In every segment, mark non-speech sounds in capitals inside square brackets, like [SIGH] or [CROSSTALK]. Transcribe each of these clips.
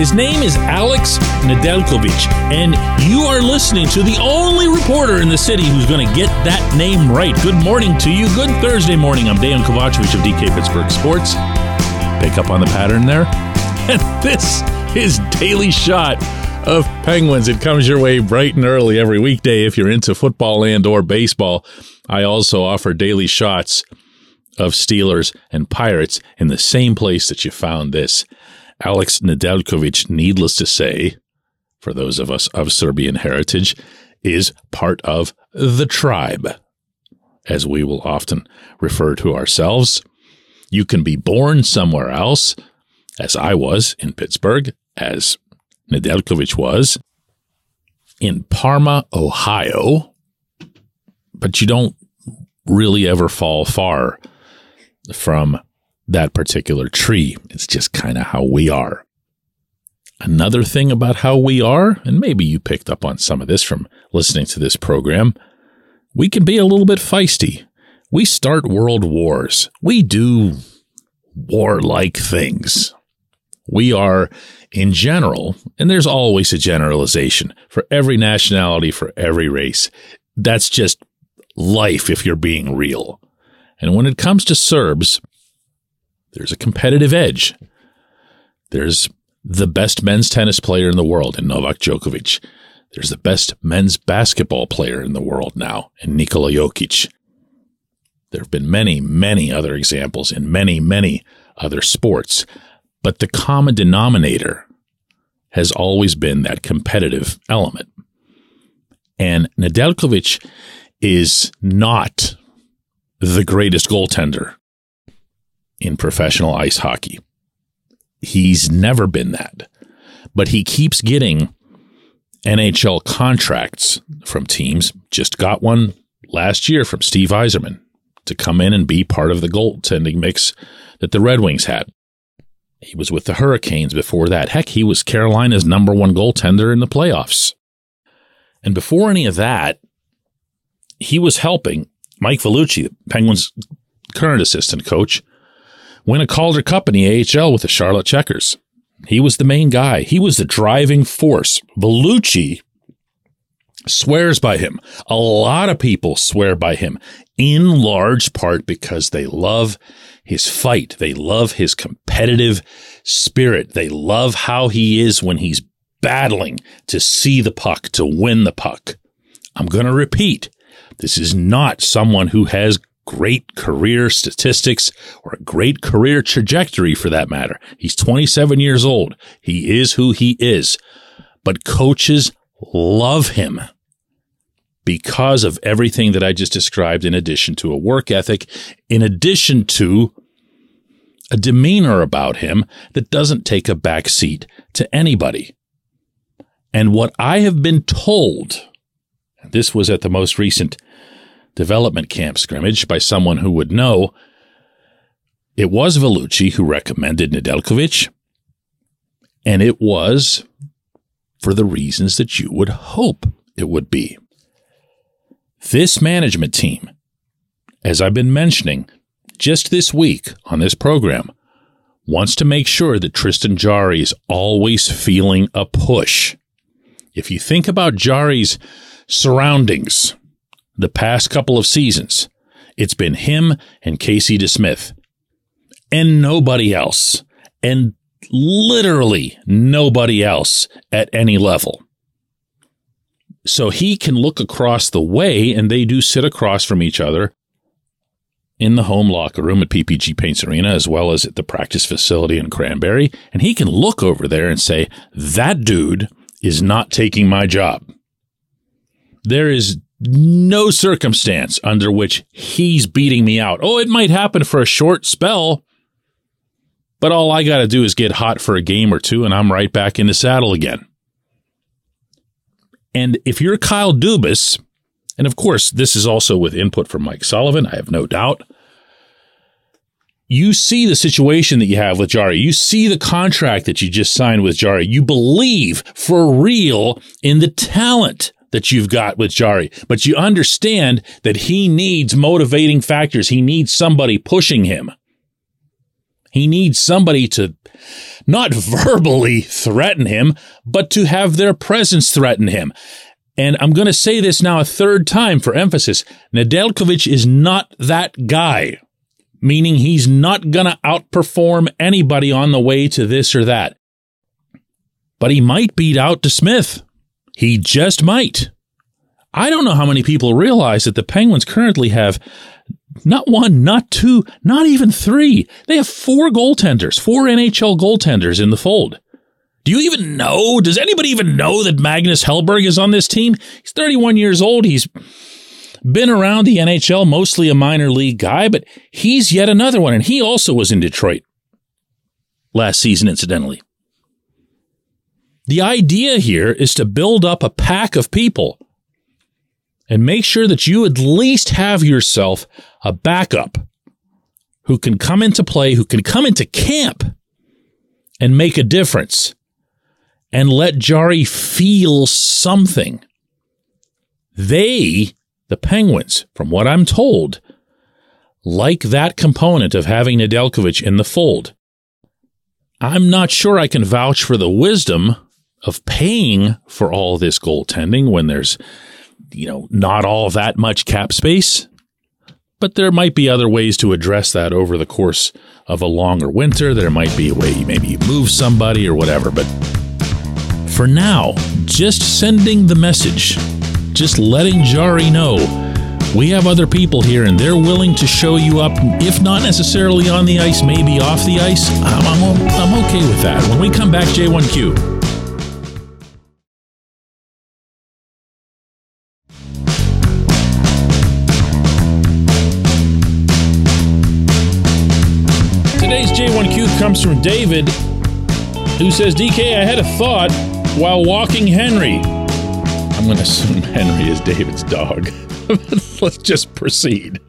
His name is Alex Nedeljkovic, and you are listening to the only reporter in the city who's going to get that name right. Good morning to you. Good Thursday morning. I'm Dejan Kovacevic of DK Pittsburgh Sports. Pick up on the pattern there? [LAUGHS] And this is Daily Shot of Penguins. It comes your way bright and early every weekday if you're into football and or baseball. I also offer daily shots of Steelers and Pirates in the same place that you found this. Alex Nedeljkovic, needless to say, for those of us of Serbian heritage, is part of the tribe, as we will often refer to ourselves. You can be born somewhere else, as I was in Pittsburgh, as Nedeljkovic was in Parma, Ohio, but you don't really ever fall far from that particular tree. It's just kind of how we are. Another thing about how we are, and maybe you picked up on some of this from listening to this program, we can be a little bit feisty. We start world wars. We do warlike things. We are, in general, and there's always a generalization for every nationality, for every race. That's just life if you're being real. And when it comes to Serbs, there's a competitive edge. There's the best men's tennis player in the world in Novak Djokovic. There's the best men's basketball player in the world now in Nikola Jokic. There have been many, many other examples in many, many other sports, but the common denominator has always been that competitive element. And Nedeljkovic is not the greatest goaltender in professional ice hockey. He's never been that. But he keeps getting NHL contracts from teams. Just got one last year from Steve Yzerman to come in and be part of the goaltending mix that the Red Wings had. He was with the Hurricanes before that. Heck, he was Carolina's number one goaltender in the playoffs. And before any of that, he was helping Mike Vellucci, the Penguins' current assistant coach, win a Calder Cup in the AHL with the Charlotte Checkers. He was the main guy. He was the driving force. Vellucci swears by him. A lot of people swear by him in large part because they love his fight. They love his competitive spirit. They love how he is when he's battling to see the puck, to win the puck. I'm going to repeat. This is not someone who has great career statistics or a great career trajectory for that matter. He's 27 years old. He is who he is. But coaches love him because of everything that I just described, in addition to a work ethic, in addition to a demeanor about him that doesn't take a back seat to anybody. And what I have been told, this was at the most recent development camp scrimmage by someone who would know. It was Vellucci who recommended Nedeljkovic, and it was for the reasons that you would hope it would be. This management team, as I've been mentioning just this week on this program, wants to make sure that Tristan Jarry is always feeling a push. If you think about Jarry's surroundings, the past couple of seasons, it's been him and Casey DeSmith and nobody else. And literally nobody else at any level. So he can look across the way and they do sit across from each other in the home locker room at PPG Paints Arena as well as at the practice facility in Cranberry. And he can look over there and say, that dude is not taking my job. There is no circumstance under which he's beating me out. Oh, it might happen for a short spell, but all I got to do is get hot for a game or two and I'm right back in the saddle again. And if you're Kyle Dubas, and of course, this is also with input from Mike Sullivan, I have no doubt. You see the situation that you have with Jarry. You see the contract that you just signed with Jarry. You believe for real in the talent that you've got with Jarry, but you understand that he needs motivating factors. He needs somebody pushing him. He needs somebody to not [LAUGHS] verbally threaten him, but to have their presence threaten him. And I'm going to say this now a third time for emphasis. Nedeljkovic is not that guy, meaning he's not going to outperform anybody on the way to this or that. But he might beat out DeSmith. He just might. I don't know how many people realize that the Penguins currently have not one, not two, not even three. They have four goaltenders, four NHL goaltenders in the fold. Do you even know? Does anybody even know that Magnus Hellberg is on this team? He's 31 years old. He's been around the NHL, mostly a minor league guy, but he's yet another one. And he also was in Detroit last season, incidentally. The idea here is to build up a pack of people and make sure that you at least have yourself a backup who can come into play, who can come into camp and make a difference and let Jarry feel something. They, the Penguins, from what I'm told, like that component of having Nedeljkovic in the fold. I'm not sure I can vouch for the wisdom of paying for all this goaltending when there's, you know, not all that much cap space. But there might be other ways to address that over the course of a longer winter. There might be a way maybe you move somebody or whatever. But for now, just sending the message, just letting Jarry know we have other people here and they're willing to show you up, if not necessarily on the ice, maybe off the ice. I'm, I'm, I'm okay with that. When we come back, J1Q. Comes from David, who says, DK, I had a thought while walking Henry. I'm going to assume Henry is David's dog. [LAUGHS] Let's just proceed.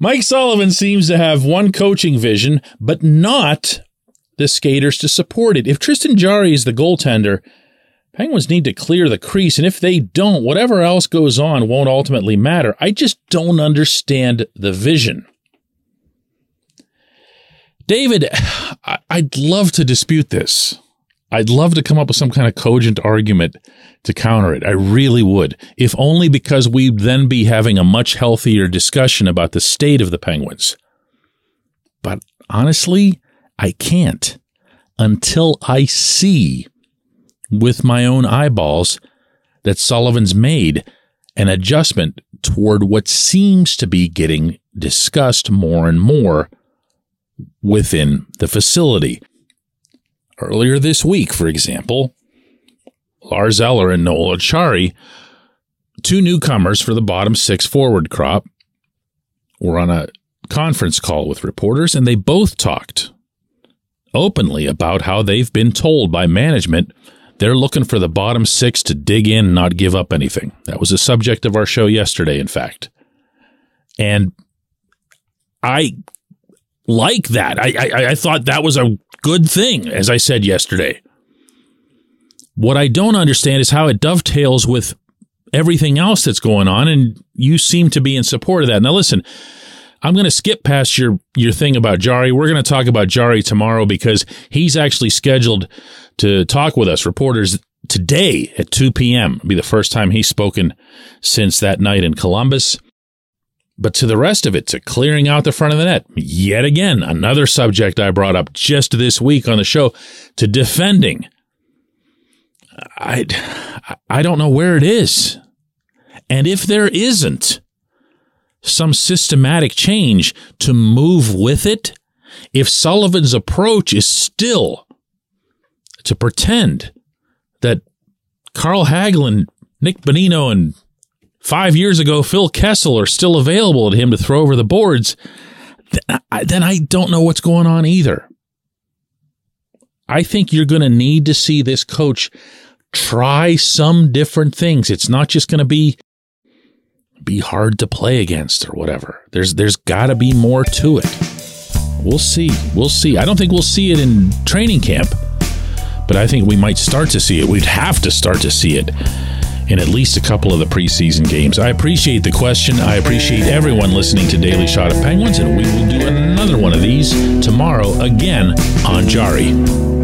Mike Sullivan seems to have one coaching vision, but not the skaters to support it. If Tristan Jarry is the goaltender, Penguins need to clear the crease, and if they don't, whatever else goes on won't ultimately matter. I just don't understand the vision. David, I'd love to dispute this. I'd love to come up with some kind of cogent argument to counter it. I really would, if only because we'd then be having a much healthier discussion about the state of the Penguins. But honestly, I can't until I see with my own eyeballs that Sullivan's made an adjustment toward what seems to be getting discussed more and more within the facility. Earlier this week, for example, Lars Eller and Noel Acciari, two newcomers for the bottom six forward crop, were on a conference call with reporters, and they both talked openly about how they've been told by management they're looking for the bottom six to dig in not give up anything. That was the subject of our show yesterday, in fact. And I like that. I, I, I thought that was a good thing, as I said yesterday. What I don't understand is how it dovetails with everything else that's going on, and you seem to be in support of that. Now, listen, I'm going to skip past your your thing about Jarry. We're going to talk about Jarry tomorrow because he's actually scheduled to talk with us reporters today at 2 p.m. It'll be the first time he's spoken since that night in Columbus. But to the rest of it, to clearing out the front of the net, yet again, another subject I brought up just this week on the show, to defending. I, I don't know where it is. And if there isn't some systematic change to move with it, if Sullivan's approach is still to pretend that Carl Hagelin, Nick Bonino, and five years ago Phil Kessel are still available to him to throw over the boards, then I don't know what's going on either. I think you're going to need to see this coach try some different things. It's not just going to be be hard to play against or whatever. There's there's got to be more to it. We'll see. We'll see. I don't think we'll see it in training camp, but I think we might start to see it. We'd have to start to see it in at least a couple of the preseason games. I appreciate the question. I appreciate everyone listening to Daily Shot of Penguins, and we will do another one of these tomorrow again on Jarry.